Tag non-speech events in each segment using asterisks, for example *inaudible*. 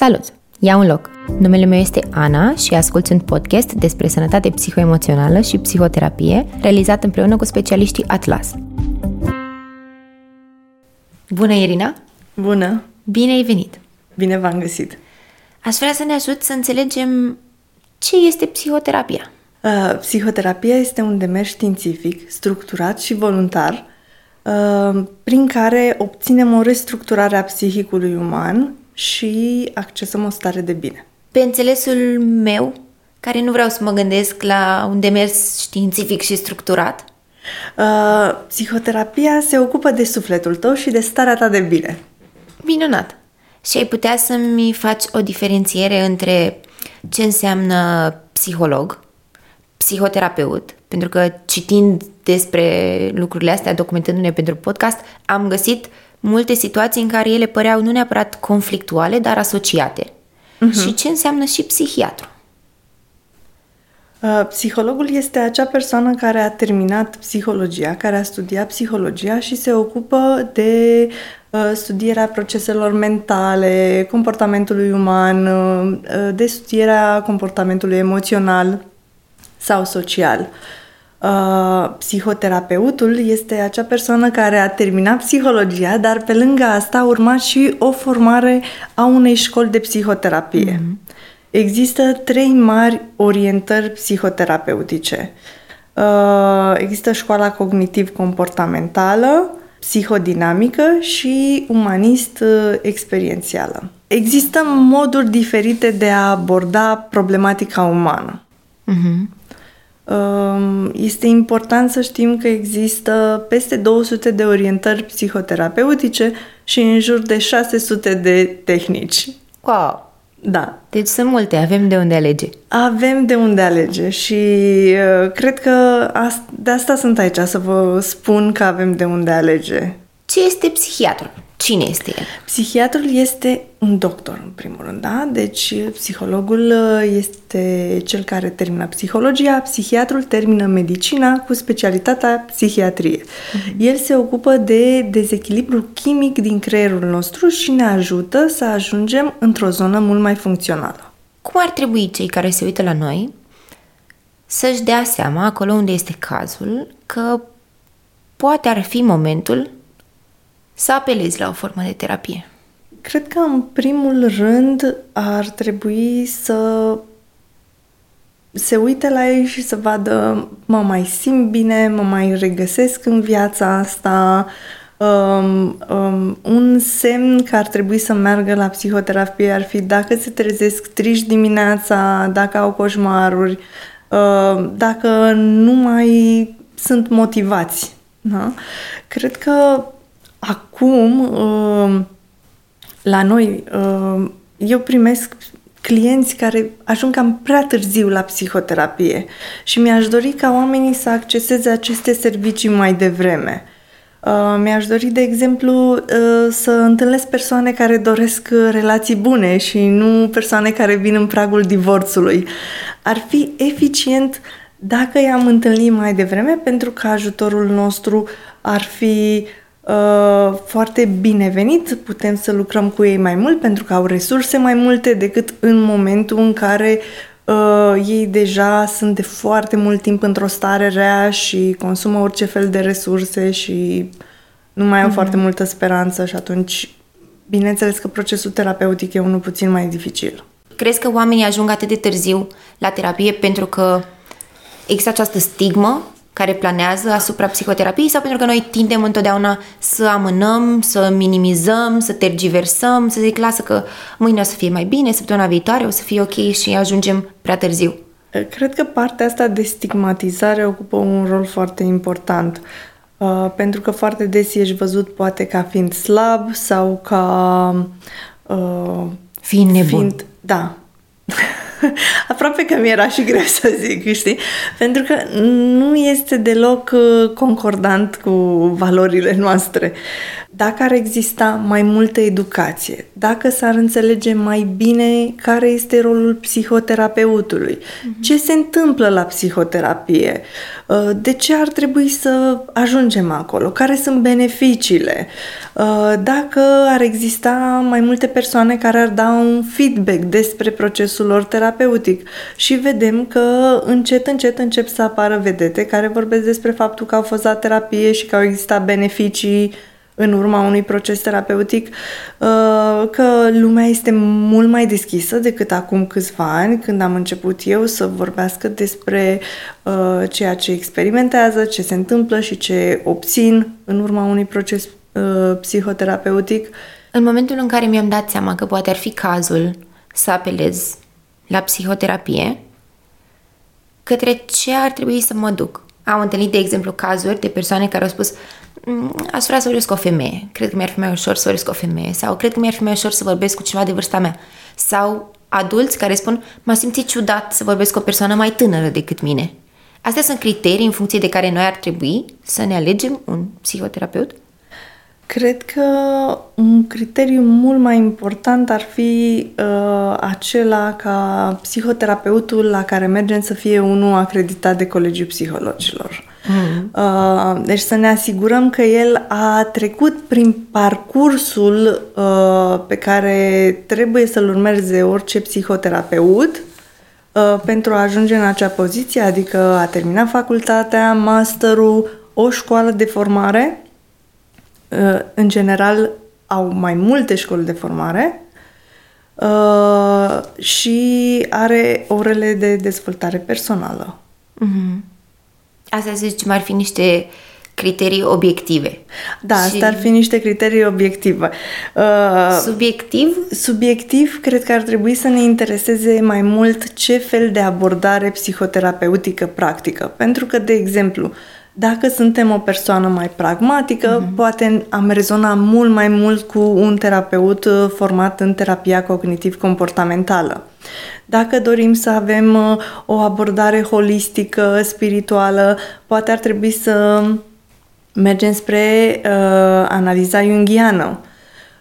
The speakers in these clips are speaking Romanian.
Salut! Ia un loc! Numele meu este Ana și ascult un podcast despre sănătate psihoemoțională și psihoterapie, realizat împreună cu specialiștii Atlas. Bună, Irina! Bună! Bine ai venit! Bine v-am găsit! Aș vrea să ne ajut să înțelegem ce este psihoterapia. Uh, psihoterapia este un demers științific, structurat și voluntar, uh, prin care obținem o restructurare a psihicului uman și accesăm o stare de bine. Pe înțelesul meu, care nu vreau să mă gândesc la un demers științific și structurat, Uh, psihoterapia se ocupă de sufletul tău și de starea ta de bine. minunat! Și ai putea să-mi faci o diferențiere între ce înseamnă psiholog, psihoterapeut, pentru că citind despre lucrurile astea, documentându-ne pentru podcast, am găsit multe situații în care ele păreau nu neapărat conflictuale, dar asociate. Uh-huh. Și ce înseamnă și psihiatru. Uh, Psihologul este acea persoană care a terminat psihologia, care a studiat psihologia și se ocupă de uh, studierea proceselor mentale, comportamentului uman, uh, de studierea comportamentului emoțional sau social. Uh, psihoterapeutul este acea persoană care a terminat psihologia, dar pe lângă asta a urmat și o formare a unei școli de psihoterapie. Mm-hmm. Există trei mari orientări psihoterapeutice. Uh, există școala cognitiv-comportamentală, psihodinamică și umanist-experiențială. Există moduri diferite de a aborda problematica umană. Uh-huh. Este important să știm că există peste 200 de orientări psihoterapeutice și în jur de 600 de tehnici. Wow! Da. Deci sunt multe, avem de unde alege. Avem de unde alege și uh, cred că de asta sunt aici, să vă spun că avem de unde alege. Ce este psihiatrul? Cine este el? Psihiatrul este un doctor, în primul rând, da? Deci, psihologul uh, este cel care termină psihologia, psihiatrul termină medicina cu specialitatea psihiatrie. Uh-huh. El se ocupă de dezechilibrul chimic din creierul nostru și ne ajută să ajungem într-o zonă mult mai funcțională. Cum ar trebui cei care se uită la noi să-și dea seama, acolo unde este cazul, că poate ar fi momentul să apelezi la o formă de terapie? Cred că, în primul rând, ar trebui să se uite la ei și să vadă mă mai simt bine, mă mai regăsesc în viața asta. Um, um, un semn că ar trebui să meargă la psihoterapie ar fi dacă se trezesc triști dimineața, dacă au coșmaruri, uh, dacă nu mai sunt motivați. Da? Cred că Acum, uh, la noi, uh, eu primesc clienți care ajung cam prea târziu la psihoterapie și mi-aș dori ca oamenii să acceseze aceste servicii mai devreme. Uh, mi-aș dori, de exemplu, să întâlnesc persoane care doresc relații bune și nu persoane care vin în pragul divorțului. Ar fi eficient dacă i-am întâlnit mai devreme pentru că ajutorul nostru ar fi Uh, foarte binevenit, putem să lucrăm cu ei mai mult pentru că au resurse mai multe decât în momentul în care uh, ei deja sunt de foarte mult timp într-o stare rea și consumă orice fel de resurse și nu mai au mm-hmm. foarte multă speranță și atunci bineînțeles că procesul terapeutic e unul puțin mai dificil. Crezi că oamenii ajung atât de târziu la terapie pentru că există această stigmă care planează asupra psihoterapiei sau pentru că noi tindem întotdeauna să amânăm, să minimizăm, să tergiversăm, să zic lasă că mâine o să fie mai bine, săptămâna viitoare o să fie ok și ajungem prea târziu. Cred că partea asta de stigmatizare ocupă un rol foarte important. Uh, pentru că foarte des ești văzut poate ca fiind slab sau ca... Uh, fiind nebun. Fiind, da, *laughs* *laughs* Aproape că mi-era și greu să zic, știi? Pentru că nu este deloc uh, concordant cu valorile noastre. Dacă ar exista mai multă educație, dacă s-ar înțelege mai bine care este rolul psihoterapeutului, uh-huh. ce se întâmplă la psihoterapie, uh, de ce ar trebui să ajungem acolo, care sunt beneficiile, uh, dacă ar exista mai multe persoane care ar da un feedback despre procesul lor terapeutic și vedem că încet, încet încep să apară vedete care vorbesc despre faptul că au fost la terapie și că au existat beneficii în urma unui proces terapeutic, uh, că lumea este mult mai deschisă decât acum câțiva ani, când am început eu să vorbească despre uh, ceea ce experimentează, ce se întâmplă și ce obțin în urma unui proces uh, psihoterapeutic. În momentul în care mi-am dat seama că poate ar fi cazul să apelez la psihoterapie, către ce ar trebui să mă duc? Am întâlnit, de exemplu, cazuri de persoane care au spus Mm, aș vrea să vorbesc cu o femeie. Cred că mi-ar fi mai ușor să vorbesc cu o femeie. Sau cred că mi-ar fi mai ușor să vorbesc cu cineva de vârsta mea. Sau adulți care spun, m-a simțit ciudat să vorbesc cu o persoană mai tânără decât mine. Astea sunt criterii în funcție de care noi ar trebui să ne alegem un psihoterapeut? Cred că un criteriu mult mai important ar fi uh, acela ca psihoterapeutul la care mergem să fie unul acreditat de Colegiul Psihologilor. Mm. Uh, deci să ne asigurăm că el a trecut prin parcursul uh, pe care trebuie să-l urmeze orice psihoterapeut uh, pentru a ajunge în acea poziție, adică a terminat facultatea, masterul, o școală de formare. Uh, în general au mai multe școli de formare uh, și are orele de dezvoltare personală. Mm-hmm. Asta zici, ar fi niște criterii obiective. Da, și... asta ar fi niște criterii obiective. Uh, subiectiv? Subiectiv, cred că ar trebui să ne intereseze mai mult ce fel de abordare psihoterapeutică practică. Pentru că, de exemplu, dacă suntem o persoană mai pragmatică, uh-huh. poate am rezona mult mai mult cu un terapeut uh, format în terapia cognitiv-comportamentală. Dacă dorim să avem uh, o abordare holistică, spirituală, poate ar trebui să mergem spre uh, analiza jungiană.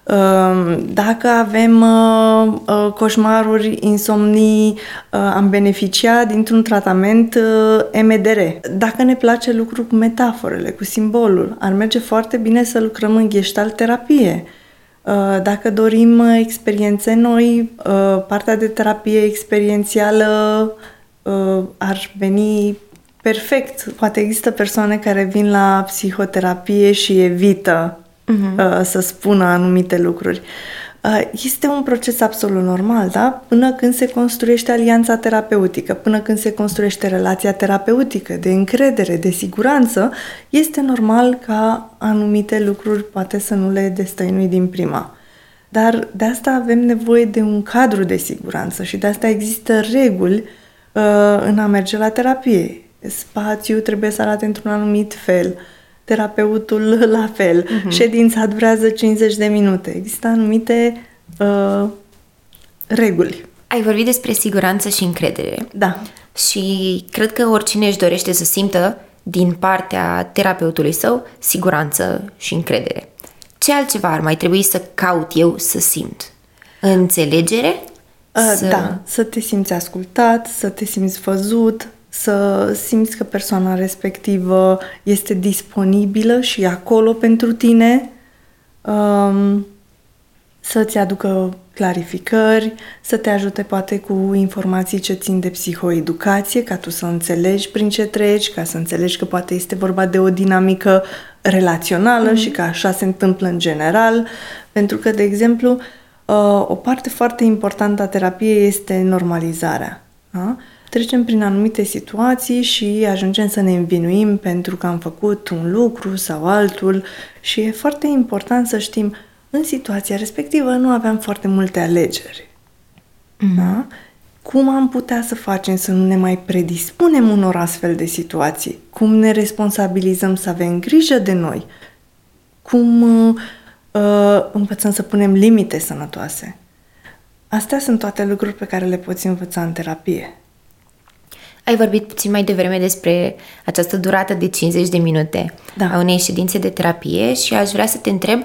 Uh, dacă avem uh, uh, coșmaruri, insomnii, uh, am beneficiat dintr-un tratament uh, MDR. Dacă ne place lucru cu metaforele, cu simbolul, ar merge foarte bine să lucrăm în gestalt terapie. Uh, Uh, dacă dorim uh, experiențe noi, uh, partea de terapie experiențială ar veni perfect. Poate există persoane care vin la psihoterapie și evită uh-huh. să spună anumite lucruri. Uh, este un proces absolut normal, da? Până când se construiește alianța terapeutică, până când se construiește relația terapeutică, de încredere, de siguranță, este normal ca anumite lucruri poate să nu le destăinui din prima. Dar de asta avem nevoie de un cadru de siguranță și de asta există reguli uh, în a merge la terapie. Spațiul trebuie să arate într-un anumit fel, uh, terapeutul *laughs* la fel. Uh-huh. Ședința durează 50 de minute. Există anumite uh, reguli. Ai vorbit despre siguranță și încredere. Da. Și cred că oricine își dorește să simtă din partea terapeutului său siguranță și încredere. Ce altceva ar mai trebui să caut eu să simt? Înțelegere? Uh, să... Da, să te simți ascultat, să te simți văzut, să simți că persoana respectivă este disponibilă și acolo pentru tine, um, să-ți aducă clarificări, să te ajute poate cu informații ce țin de psihoeducație, ca tu să înțelegi prin ce treci, ca să înțelegi că poate este vorba de o dinamică relațională mm-hmm. și că așa se întâmplă în general, pentru că, de exemplu, uh, o parte foarte importantă a terapiei este normalizarea. Da? Trecem prin anumite situații și ajungem să ne învinuim pentru că am făcut un lucru sau altul și e foarte important să știm în situația respectivă nu aveam foarte multe alegeri. Mm. Da? Cum am putea să facem să nu ne mai predispunem unor astfel de situații? Cum ne responsabilizăm să avem grijă de noi? Cum uh, uh învățăm să punem limite sănătoase? Astea sunt toate lucruri pe care le poți învăța în terapie. Ai vorbit puțin mai devreme despre această durată de 50 de minute da. a unei ședințe de terapie și aș vrea să te întreb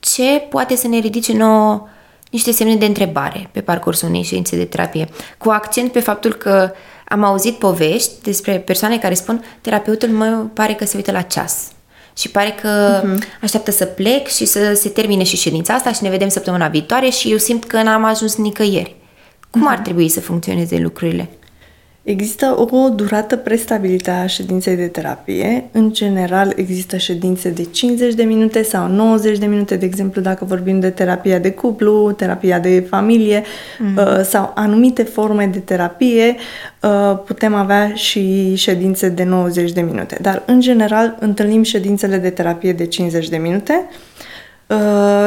ce poate să ne ridice nouă niște semne de întrebare pe parcursul unei ședințe de terapie, cu accent pe faptul că am auzit povești despre persoane care spun terapeutul meu pare că se uită la ceas și pare că uh-huh. așteaptă să plec și să se termine și ședința asta și ne vedem săptămâna viitoare și eu simt că n-am ajuns nicăieri. Cum ar trebui să funcționeze lucrurile? Există o durată prestabilită a ședinței de terapie. În general există ședințe de 50 de minute sau 90 de minute, de exemplu dacă vorbim de terapia de cuplu, terapia de familie mm. sau anumite forme de terapie, uh, putem avea și ședințe de 90 de minute. Dar în general întâlnim ședințele de terapie de 50 de minute. Uh,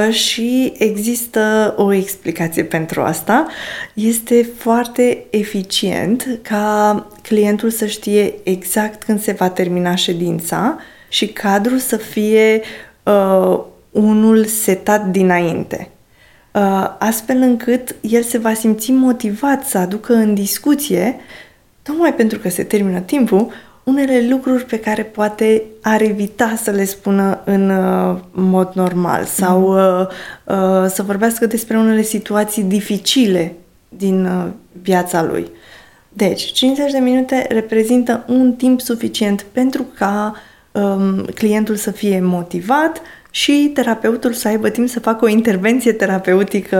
și există o explicație pentru asta. Este foarte eficient ca clientul să știe exact când se va termina ședința și cadrul să fie uh, unul setat dinainte. Uh, astfel încât el se va simți motivat să aducă în discuție, tocmai pentru că se termină timpul, unele lucruri pe care poate ar evita să le spună în uh, mod normal sau mm. uh, uh, să vorbească despre unele situații dificile din uh, viața lui. Deci, 50 de minute reprezintă un timp suficient pentru ca um, clientul să fie motivat și terapeutul să aibă timp să facă o intervenție terapeutică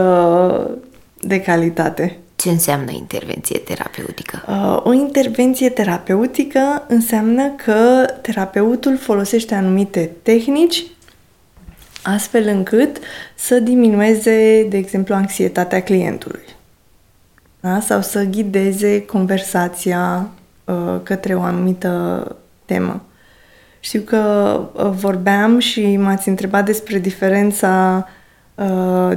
de calitate. Ce înseamnă intervenție terapeutică? Uh, o intervenție terapeutică înseamnă că terapeutul folosește anumite tehnici astfel încât să diminueze, de exemplu, anxietatea clientului. Da? Sau să ghideze conversația uh, către o anumită temă. Știu că uh, vorbeam și m-ați întrebat despre diferența Uh,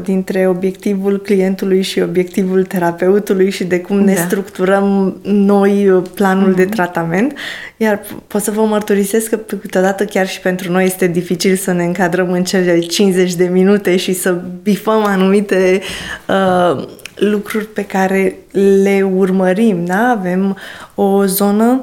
dintre obiectivul clientului și obiectivul terapeutului și de cum da. ne structurăm noi planul mm-hmm. de mhm. tratament. Iar pot să vă mărturisesc că câteodată chiar și pentru noi este dificil să ne încadrăm în cele 50 de minute și să bifăm anumite uh, lucruri pe care le urmărim. Da? Avem o zonă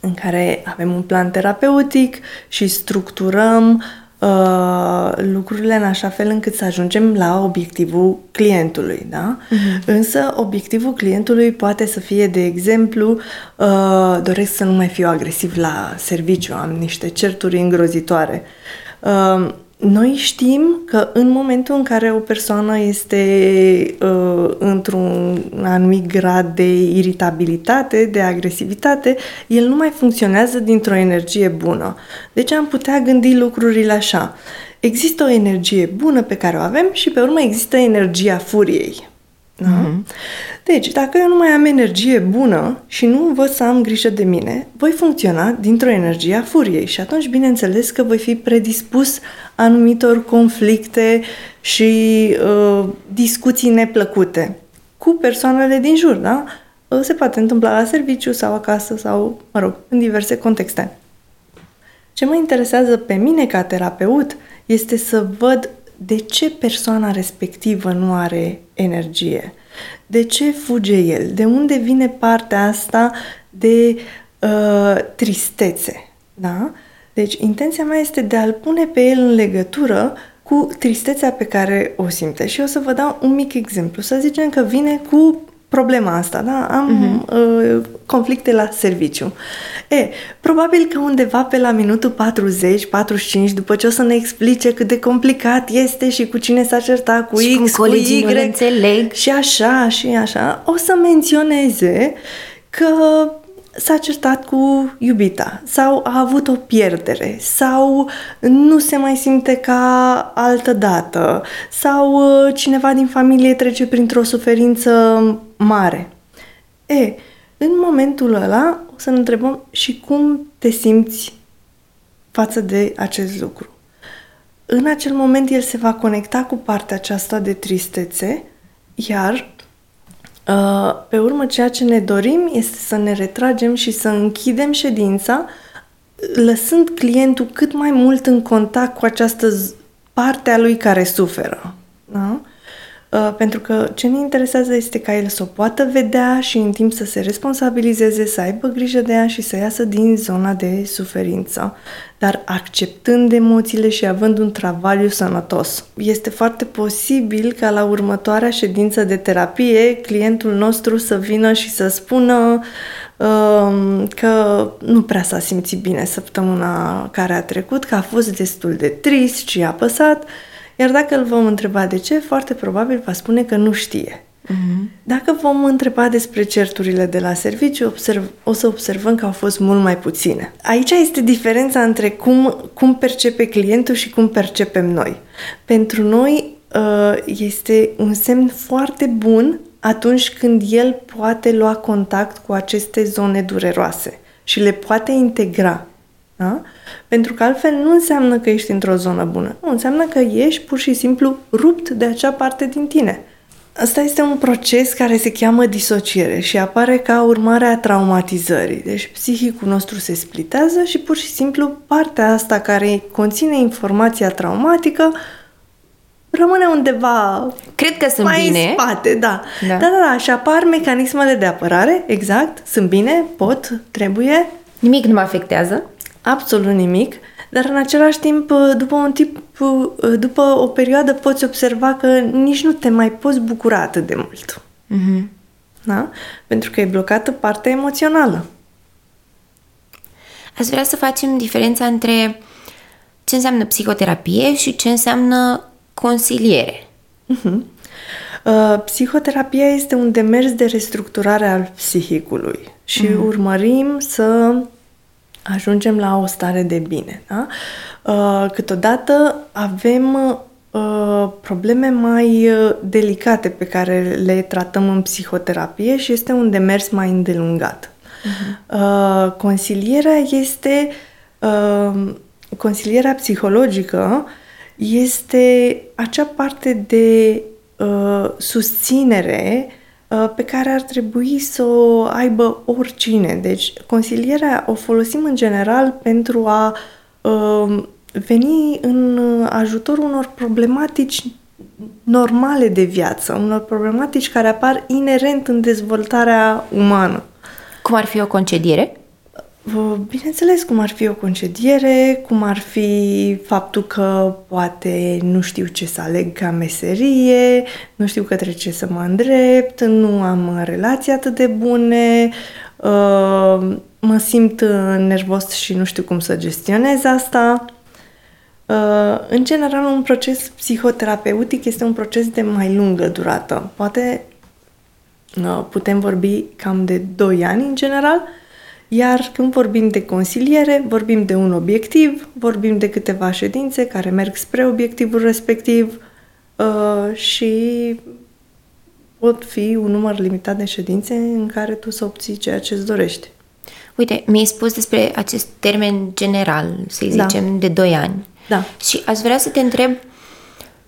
în care avem un plan terapeutic și structurăm uh, uh, lucrurile în așa fel încât să ajungem la obiectivul clientului, da? Uh-huh. Însă obiectivul clientului poate să fie, de exemplu, uh, doresc să nu mai fiu agresiv la serviciu, am niște certuri îngrozitoare. Uh, noi știm că în momentul în care o persoană este uh, într-un anumit grad de iritabilitate, de agresivitate, el nu mai funcționează dintr-o energie bună. Deci am putea gândi lucrurile așa. Există o energie bună pe care o avem și pe urmă există energia furiei. Da? Mm-hmm. Deci, dacă eu nu mai am energie bună și nu văd să am grijă de mine, voi funcționa dintr-o energie a furiei și atunci, bineînțeles, că voi fi predispus anumitor conflicte și uh, discuții neplăcute cu persoanele din jur, da? Uh, se poate întâmpla la serviciu sau acasă sau, mă rog, în diverse contexte. Ce mă interesează pe mine ca terapeut este să văd de ce persoana respectivă nu are energie. De ce fuge el? De unde vine partea asta de uh, tristețe? Da? Deci, intenția mea este de a-l pune pe el în legătură cu tristețea pe care o simte. Și o să vă dau un mic exemplu. Să zicem că vine cu problema asta, da? Am uh-huh. uh, conflicte la serviciu. E, probabil că undeva pe la minutul 40-45, după ce o să ne explice cât de complicat este și cu cine s-a certat, cu și X, cu Y, nu înțeleg. și așa, și așa, o să menționeze că s-a certat cu iubita sau a avut o pierdere sau nu se mai simte ca altă dată sau uh, cineva din familie trece printr-o suferință mare. E, în momentul ăla o să ne întrebăm și cum te simți față de acest lucru. În acel moment el se va conecta cu partea aceasta de tristețe, iar Uh, pe urmă, ceea ce ne dorim este să ne retragem și să închidem ședința, lăsând clientul cât mai mult în contact cu această parte a lui care suferă. Da? Uh, pentru că ce ne interesează este ca el să o poată vedea și în timp să se responsabilizeze, să aibă grijă de ea și să iasă din zona de suferință, dar acceptând emoțiile și având un travaliu sănătos. Este foarte posibil ca la următoarea ședință de terapie clientul nostru să vină și să spună uh, că nu prea s-a simțit bine săptămâna care a trecut, că a fost destul de trist și apăsat iar dacă îl vom întreba de ce, foarte probabil va spune că nu știe. Uh-huh. Dacă vom întreba despre certurile de la serviciu, observ, o să observăm că au fost mult mai puține. Aici este diferența între cum, cum percepe clientul și cum percepem noi. Pentru noi uh, este un semn foarte bun atunci când el poate lua contact cu aceste zone dureroase și le poate integra da? Pentru că altfel nu înseamnă că ești într-o zonă bună. Nu, înseamnă că ești pur și simplu rupt de acea parte din tine. Asta este un proces care se cheamă disociere și apare ca urmare a traumatizării. Deci psihicul nostru se splitează și pur și simplu partea asta care conține informația traumatică rămâne undeva Cred că sunt mai bine. în spate, da. Da. da. Da, da, și apar mecanismele de apărare, exact, sunt bine, pot, trebuie, Nimic nu mă afectează. Absolut nimic, dar în același timp, după un timp, după o perioadă poți observa că nici nu te mai poți bucura atât de mult. Uh-huh. Da? Pentru că e blocată partea emoțională. Aș vrea să facem diferența între ce înseamnă psihoterapie și ce înseamnă consiliere. Uh, Psihoterapia este un demers de restructurare al psihicului și urmărim să ajungem la o stare de bine. Da? Uh, Câteodată avem uh, probleme mai uh, delicate pe care le tratăm în psihoterapie și este un demers mai îndelungat. Uh, Consilierea este uh, consilierea psihologică este acea parte de uh, susținere uh, pe care ar trebui să o aibă oricine. Deci, consilierea o folosim în general pentru a uh, veni în ajutorul unor problematici normale de viață, unor problematici care apar inerent în dezvoltarea umană. Cum ar fi o concediere? Uh, Bineînțeles, cum ar fi o concediere, cum ar fi faptul că poate nu știu ce să aleg ca meserie, nu știu către ce să mă îndrept, nu am relații atât de bune, uh, mă simt uh, nervos și nu știu cum să gestionez asta. Uh, În general, un proces psihoterapeutic este un proces de mai lungă durată. Poate uh, putem vorbi cam de 2 ani în general, iar când vorbim de consiliere, vorbim de un obiectiv, vorbim de câteva ședințe care merg spre obiectivul respectiv uh, și pot fi un număr limitat de ședințe în care tu să obții ceea ce îți dorești. Uite, mi-ai spus despre acest termen general, să-i Da. zicem, de 2 ani. Da. Și aș vrea să te întreb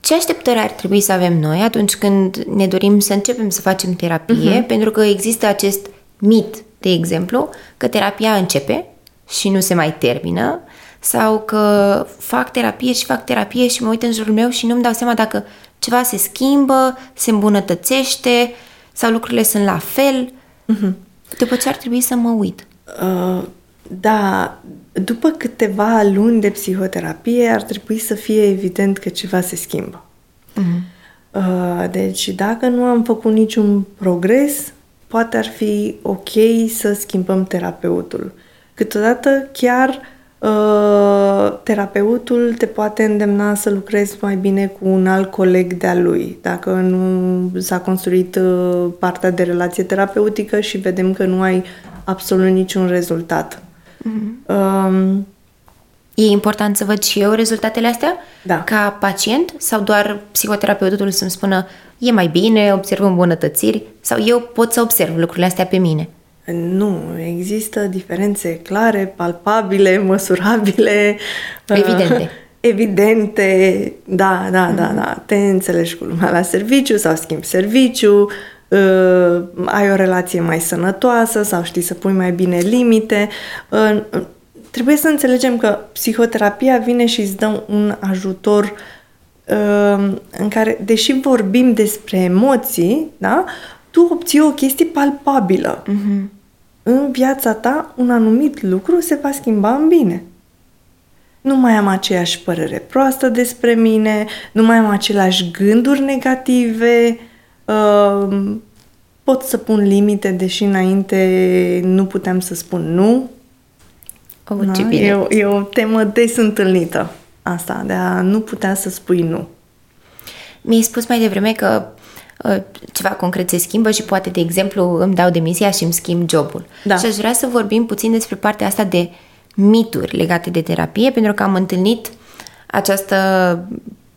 ce așteptări ar trebui să avem noi atunci când ne dorim să începem să facem terapie, uh-huh. pentru că există acest mit, de exemplu, că terapia începe și nu se mai termină, sau că fac terapie și fac terapie și mă uit în jurul meu și nu-mi dau seama dacă ceva se schimbă, se îmbunătățește sau lucrurile sunt la fel. Uh-huh. După ce ar trebui să mă uit? Uh, da, după câteva luni de psihoterapie ar trebui să fie evident că ceva se schimbă. Uh, deci dacă nu am făcut niciun progres, poate ar fi ok să schimbăm terapeutul. Câteodată chiar uh, terapeutul te poate îndemna să lucrezi mai bine cu un alt coleg de-a lui. Dacă nu s-a construit uh, partea de relație terapeutică și vedem că nu ai absolut niciun rezultat. Um, E important să văd și eu rezultatele astea? Da. Ca pacient? Sau doar psihoterapeutul să-mi spună e mai bine, observ îmbunătățiri? Sau eu pot să observ lucrurile astea pe mine? Nu, există diferențe clare, palpabile, măsurabile. Evidente. uh, *laughs* Evidente, da, da, da, da. Te înțelegi cu lumea la serviciu sau schimbi serviciu, uh, ai o relație mai sănătoasă sau știi să pui mai bine limite. Uh, trebuie să înțelegem că psihoterapia vine și îți dă un ajutor uh, în care, deși vorbim despre emoții, da, tu obții o chestie palpabilă. Mm-hmm. În viața ta, un anumit lucru se va schimba în bine. Nu mai am aceeași părere proastă despre mine, nu mai am aceleași gânduri negative, uh, pot să pun limite, deși înainte nu puteam să spun nu. Oh, ce Da? bine. E, o, e o temă des întâlnită asta, de a nu putea să spui nu. Mi-ai spus mai devreme că uh, ceva concret se schimbă și poate, de exemplu, îmi dau demisia și îmi schimb jobul. Da. Și aș vrea să vorbim puțin despre partea asta de mituri legate de terapie, pentru că am întâlnit această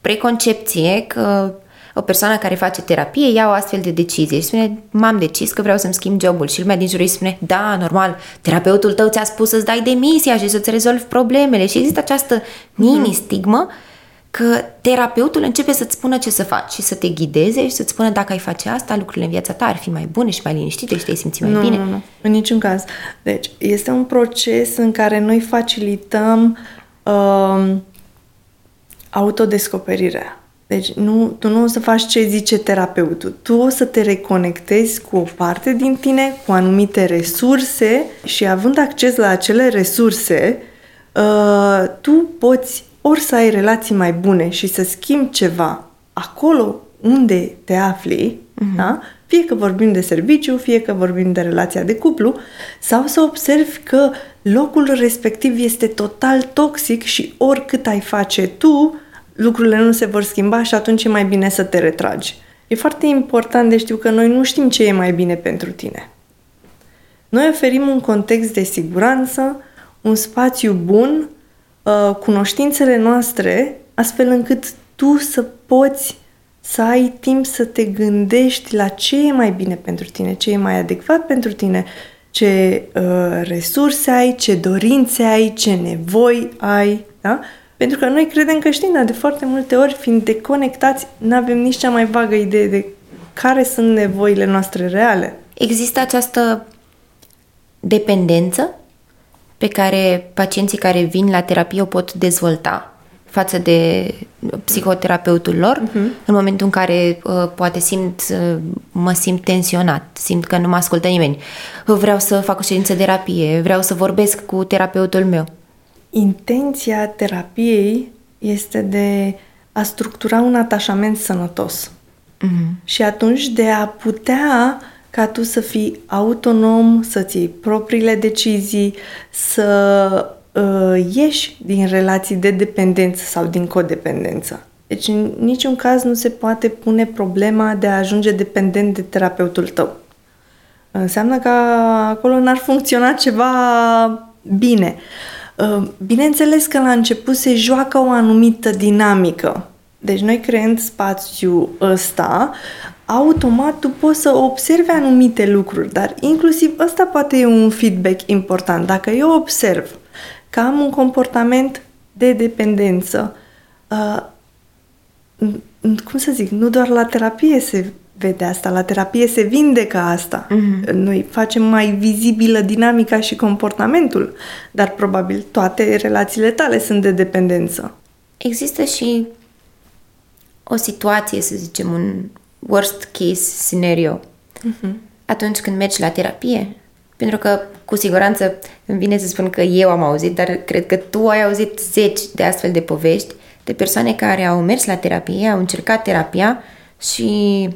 preconcepție că o persoană care face terapie ia o astfel de decizie și spune, m-am decis că vreau să-mi schimb jobul și lumea din jur îi spune, da, normal, terapeutul tău ți-a spus să-ți dai demisia și să-ți rezolvi problemele și există această mini-stigmă că terapeutul începe să-ți spună ce să faci și să te ghideze și să-ți spună dacă ai face asta, lucrurile în viața ta ar fi mai bune și mai liniștite și te simți mai nu, bine. Nu, nu, în niciun caz. Deci, este un proces în care noi facilităm uh, autodescoperirea. Deci, nu, tu nu o să faci ce zice terapeutul. Tu o să te reconectezi cu o parte din tine, cu anumite resurse și având acces la acele resurse, uh, tu poți ori să ai relații mai bune și să schimbi ceva acolo unde te afli, uh-huh. da? fie că vorbim de serviciu, fie că vorbim de relația de cuplu, sau să observi că locul respectiv este total toxic și oricât ai face tu, lucrurile nu se vor schimba și atunci e mai bine să te retragi. E foarte important de știu că noi nu știm ce e mai bine pentru tine. Noi oferim un context de siguranță, un spațiu bun, uh, cunoștințele noastre, astfel încât tu să poți să ai timp să te gândești la ce e mai bine pentru tine, ce e mai adecvat pentru tine, ce uh, resurse ai, ce dorințe ai, ce nevoi ai, da? Pentru că noi credem că știm, dar de foarte multe ori, fiind deconectați, nu avem nici cea mai vagă idee de care sunt nevoile noastre reale. Există această dependență pe care pacienții care vin la terapie o pot dezvolta față de psihoterapeutul lor, uh-huh. în momentul în care uh, poate simt, uh, mă simt tensionat, simt că nu mă ascultă nimeni, vreau să fac o ședință de terapie, vreau să vorbesc cu terapeutul meu. Intenția terapiei este de a structura un atașament sănătos. Uh-huh. Și atunci de a putea ca tu să fii autonom, să-ți iei propriile decizii, să uh, ieși din relații de dependență sau din codependență. Deci în niciun caz nu se poate pune problema de a ajunge dependent de terapeutul tău. Înseamnă că acolo n-ar funcționa ceva bine. Uh, bineînțeles că la început se joacă o anumită dinamică. Deci noi creând spațiul ăsta, automat tu poți să observi anumite lucruri, dar inclusiv ăsta poate e un feedback important. Dacă eu observ că am un comportament de dependență, uh, cum să zic, nu doar la terapie se vede asta, la terapie se vindecă asta. Uh-huh. Noi facem mai vizibilă dinamica și comportamentul, dar probabil toate relațiile tale sunt de dependență. Există și o situație, să zicem, un worst case scenario, uh-huh. atunci când mergi la terapie. Pentru că, cu siguranță, îmi vine să spun că eu am auzit, dar cred că tu ai auzit zeci de astfel de povești de persoane care au mers la terapie, au încercat terapia și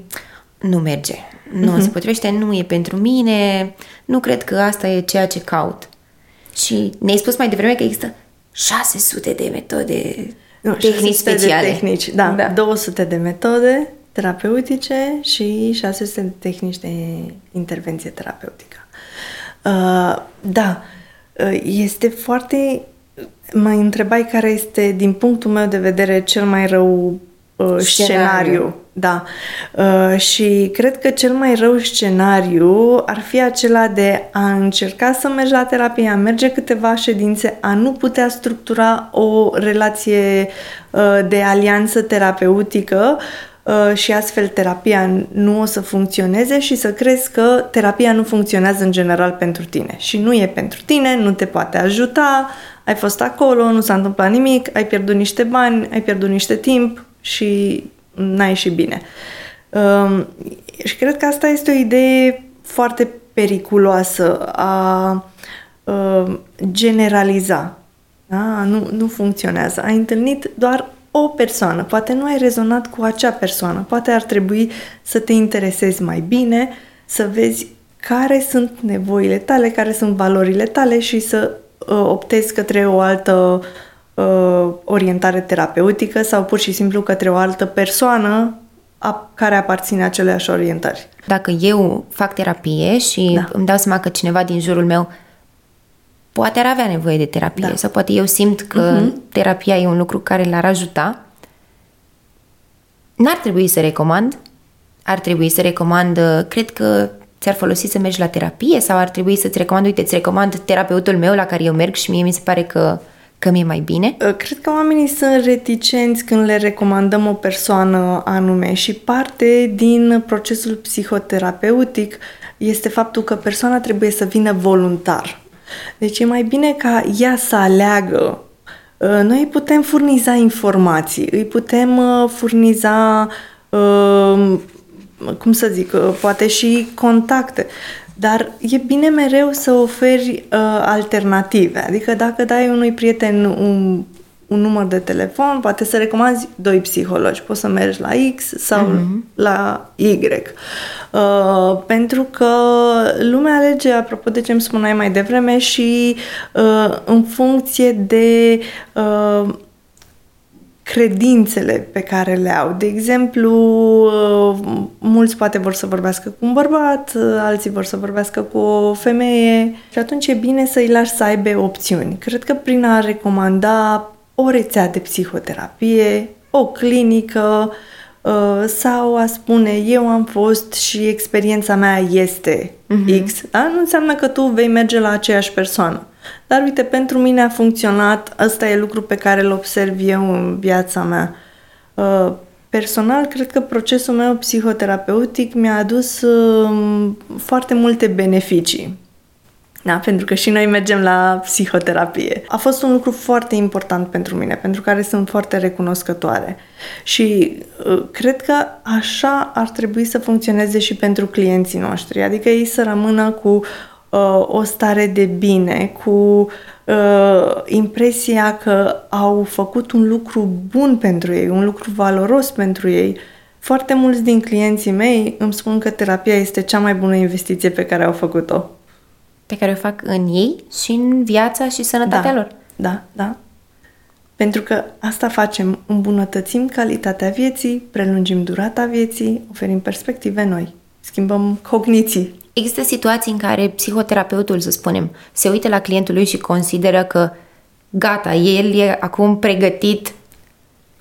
nu merge. Nu uh-huh. se potrivește, nu e pentru mine, nu cred că asta e ceea ce caut. Și ne-ai spus mai devreme că există 600 de metode nu, tehnici speciale. De tehnici, da, da. 200 de metode terapeutice și 600 de tehnici de intervenție terapeutică. Uh, da, uh, este foarte... Mă întrebai care este, din punctul meu de vedere, cel mai rău uh, scenariu. scenariu. Da. Uh, și cred că cel mai rău scenariu ar fi acela de a încerca să mergi la terapie, a merge câteva ședințe, a nu putea structura o relație uh, de alianță terapeutică uh, și astfel terapia nu o să funcționeze și să crezi că terapia nu funcționează în general pentru tine. Și nu e pentru tine, nu te poate ajuta, ai fost acolo, nu s-a întâmplat nimic, ai pierdut niște bani, ai pierdut niște timp și n-ai ieșit bine. Um, și cred că asta este o idee foarte periculoasă a uh, generaliza. Da? Nu, nu funcționează. Ai întâlnit doar o persoană, poate nu ai rezonat cu acea persoană, poate ar trebui să te interesezi mai bine, să vezi care sunt nevoile tale, care sunt valorile tale și să uh, optezi către o altă uh, orientare terapeutică sau pur și simplu către o altă persoană a, care aparține aceleași orientări. Dacă eu fac terapie și da. îmi dau seama că cineva din jurul meu poate ar avea nevoie de terapie da. sau poate eu simt că uh-huh. terapia e un lucru care l-ar ajuta, n-ar trebui să recomand. Ar trebui să recomand, cred că ți-ar folosi să mergi la terapie sau ar trebui să-ți recomand, uite, îți recomand terapeutul meu la care eu merg și mie mi se pare că că mi-e mai bine? Uh, cred că oamenii sunt reticenți când le recomandăm o persoană anume și parte din procesul psihoterapeutic este faptul că persoana trebuie să vină voluntar. Deci e mai bine ca ea să aleagă. Uh, noi îi putem furniza informații, îi putem uh, furniza, cum să zic, poate și contacte. Dar e bine mereu să oferi uh, alternative. Adică dacă dai unui prieten un, un număr de telefon, poate să recomanzi doi psihologi. Poți să mergi la X sau mm-hmm. la Y. Uh, pentru că lumea alege, apropo de ce îmi spuneai mai devreme, și uh, în funcție de uh, credințele pe care le au. De exemplu, uh, mulți poate vor să vorbească cu un bărbat, uh, alții vor să vorbească cu o femeie și atunci e bine să îi lași să aibă opțiuni. Cred că prin a recomanda o rețea de psihoterapie, o clinică uh, sau a spune eu am fost și experiența mea este uh-huh. X, da? nu înseamnă că tu vei merge la aceeași persoană. Dar uite, pentru mine a funcționat, ăsta e lucru pe care îl observ eu în viața mea. Uh, personal, cred că procesul meu psihoterapeutic mi-a adus um, foarte multe beneficii. Da, pentru că și noi mergem la psihoterapie. A fost un lucru foarte important pentru mine, pentru care sunt foarte recunoscătoare. Și uh, cred că așa ar trebui să funcționeze și pentru clienții noștri, adică ei să rămână cu uh, o stare de bine, cu uh, impresia că au făcut un lucru bun pentru ei, un lucru valoros pentru ei. Foarte mulți din clienții mei îmi spun că terapia este cea mai bună investiție pe care au făcut-o. Pe care o fac în ei și în viața și sănătatea da, lor. Da, da. Pentru că asta facem, îmbunătățim calitatea vieții, prelungim durata vieții, oferim perspective noi, schimbăm cogniții. Există situații în care psihoterapeutul, să spunem, se uită la clientul lui și consideră că gata, el e acum pregătit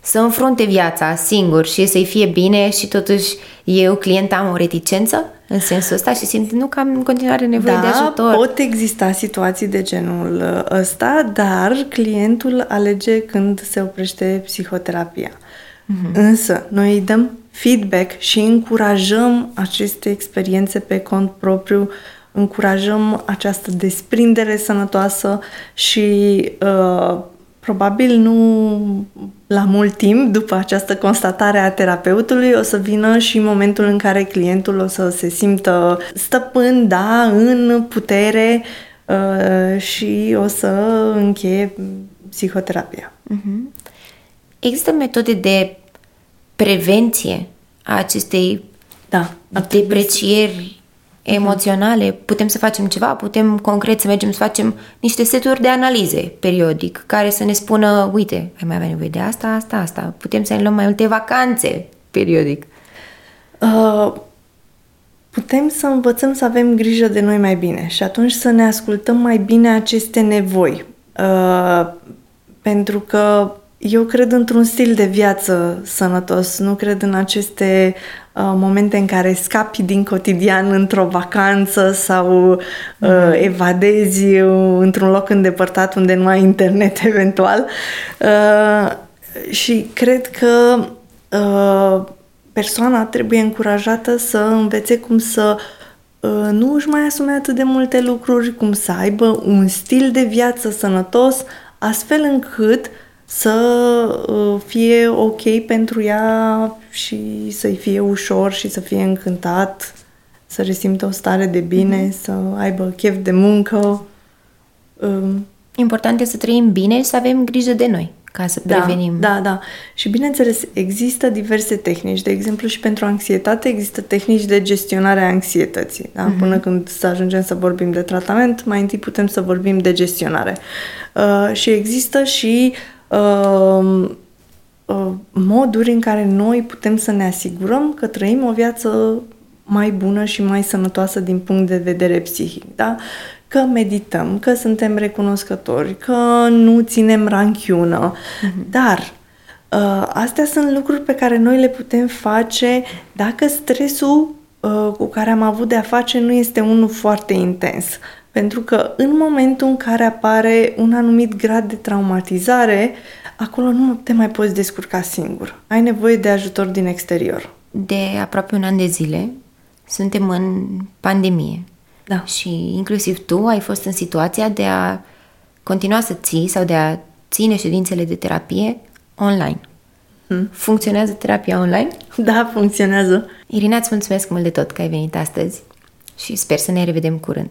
să înfrunte viața singur și să-i fie bine și totuși eu, client, am o reticență în sensul ăsta și simt nu că am în continuare nevoie da, de ajutor. pot exista situații de genul ăsta, dar clientul alege când se oprește psihoterapia. Mm-hmm. Însă, noi îi dăm feedback și încurajăm aceste experiențe pe cont propriu, încurajăm această desprindere sănătoasă și uh, probabil nu la mult timp după această constatare a terapeutului o să vină și momentul în care clientul o să se simtă stăpân, da, în putere uh, și o să încheie psihoterapia. Uh-huh. Există metode de prevenție a acestei da, deprecieri emoționale. Putem să facem ceva, putem concret să mergem să facem niște seturi de analize periodic care să ne spună, uite, ai mai avea nevoie de asta, asta, asta. Putem să ne luăm mai multe vacanțe periodic. Uh, putem să învățăm să avem grijă de noi mai bine și atunci să ne ascultăm mai bine aceste nevoi. Uh, pentru că eu cred într-un stil de viață sănătos, nu cred în aceste uh, momente în care scapi din cotidian într-o vacanță sau uh, mm. evadezi într-un loc îndepărtat unde nu ai internet *laughs* eventual. Uh, și cred că uh, persoana trebuie încurajată să învețe cum să uh, nu își mai asume atât de multe lucruri, cum să aibă un stil de viață sănătos, astfel încât uh, să uh, fie ok pentru ea și să-i fie ușor și să fie încântat, să resimtă o stare de bine, mm-hmm. să aibă chef de muncă. Um, Important e să trăim bine și să avem grijă de noi ca să da, prevenim. Da, da. Și bineînțeles, există diverse tehnici. De exemplu, și pentru anxietate există tehnici de gestionare a anxietății. Da? Uh-huh. Până când să ajungem să vorbim de tratament, mai întâi putem să vorbim de gestionare. Uh, și există și uh, uh, moduri în care noi putem să ne asigurăm că trăim o viață mai bună și mai sănătoasă din punct de vedere psihic. Da? că medităm, că suntem recunoscători, că nu ținem ranchiună, mm-hmm. dar uh, astea sunt lucruri pe care noi le putem face dacă stresul uh, cu care am avut de a face nu este unul foarte intens. Pentru că în momentul în care apare un anumit grad de traumatizare, acolo nu te mai poți descurca singur. Ai nevoie de ajutor din exterior. De aproape un an de zile suntem în pandemie. Da. Și inclusiv tu ai fost în situația de a continua să ții sau de a ține ședințele de terapie online. Hmm. Funcționează terapia online? Da, funcționează. Irina, îți mulțumesc mult de tot că ai venit astăzi și sper să ne revedem curând.